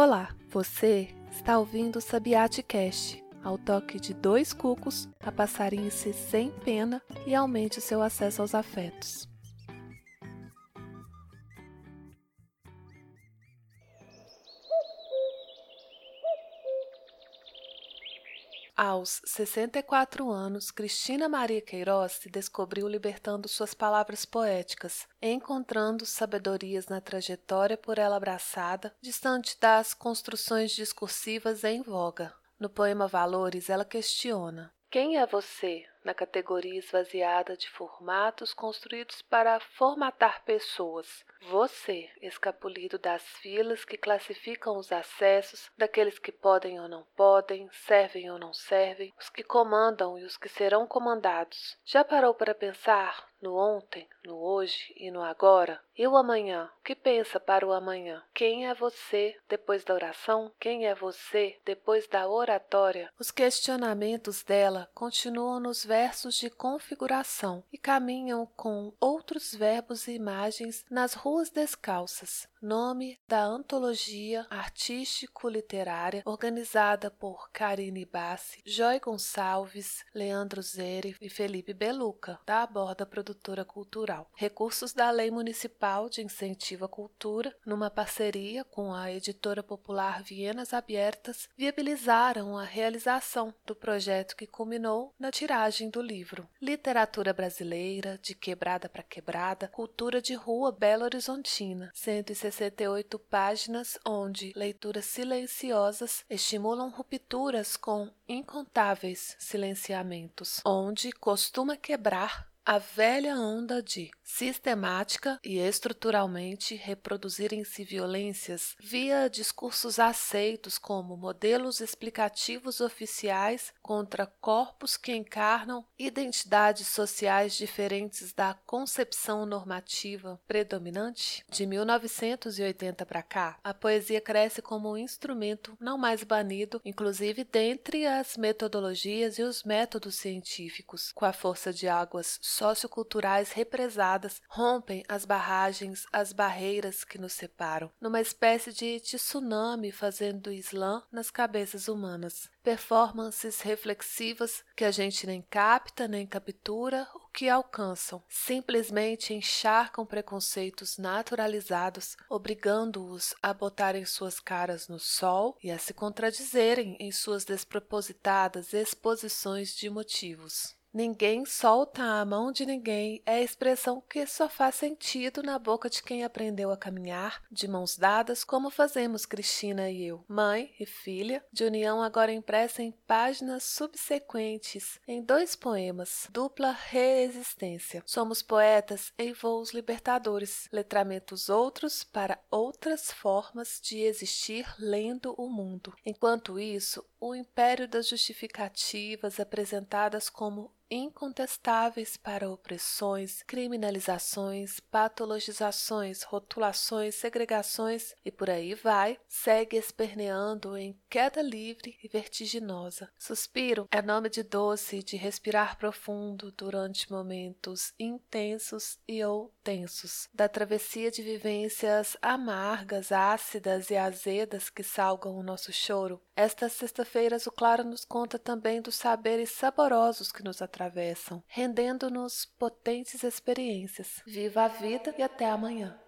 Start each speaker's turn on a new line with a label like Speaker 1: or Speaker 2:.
Speaker 1: Olá, você está ouvindo o Sabiate Cast, ao toque de dois cucos, a passarinhe-se sem pena e aumente o seu acesso aos afetos. Aos 64 anos, Cristina Maria Queiroz se descobriu libertando suas palavras poéticas, encontrando sabedorias na trajetória por ela abraçada, distante das construções discursivas em voga. No poema Valores, ela questiona: Quem é você? Na categoria esvaziada de formatos construídos para formatar pessoas. Você, escapulido das filas que classificam os acessos, daqueles que podem ou não podem, servem ou não servem, os que comandam e os que serão comandados. Já parou para pensar no ontem, no hoje e no agora? E o amanhã? O que pensa para o amanhã? Quem é você depois da oração? Quem é você depois da oratória? Os questionamentos dela continuam nos versos de configuração e caminham com outros verbos e imagens nas ruas descalças, nome da antologia artístico-literária organizada por Karine Bassi, Joy Gonçalves, Leandro Zeri e Felipe Beluca, da Aborda Produtora Cultural. Recursos da Lei Municipal de Incentivo à Cultura, numa parceria com a editora popular Vienas Abertas, viabilizaram a realização do projeto que culminou na tiragem do livro Literatura Brasileira, de Quebrada para Quebrada, Cultura de Rua Belo Horizontina, 160 68 páginas onde leituras silenciosas estimulam rupturas com incontáveis silenciamentos, onde costuma quebrar a velha onda de sistemática e estruturalmente reproduzirem-se violências via discursos aceitos como modelos explicativos oficiais contra corpos que encarnam identidades sociais diferentes da concepção normativa predominante? De 1980 para cá, a poesia cresce como um instrumento não mais banido, inclusive dentre as metodologias e os métodos científicos, com a força de águas socioculturais represadas, rompem as barragens, as barreiras que nos separam, numa espécie de tsunami fazendo Islã nas cabeças humanas. Performances reflexivas que a gente nem capta nem captura o que alcançam, simplesmente encharcam preconceitos naturalizados, obrigando-os a botarem suas caras no sol e a se contradizerem em suas despropositadas exposições de motivos. Ninguém solta a mão de ninguém é a expressão que só faz sentido na boca de quem aprendeu a caminhar de mãos dadas, como fazemos Cristina e eu, mãe e filha, de união agora impressa em páginas subsequentes, em dois poemas, dupla reexistência. Somos poetas em voos libertadores, letramentos outros para outras formas de existir lendo o mundo. Enquanto isso, o império das justificativas apresentadas como incontestáveis para opressões, criminalizações, patologizações, rotulações, segregações e por aí vai, segue esperneando em queda livre e vertiginosa. Suspiro é nome de doce de respirar profundo durante momentos intensos e ou tensos, da travessia de vivências amargas, ácidas e azedas que salgam o nosso choro. Estas sexta-feiras o Claro nos conta também dos saberes saborosos que nos atravessam, rendendo-nos potentes experiências. Viva a vida e até amanhã.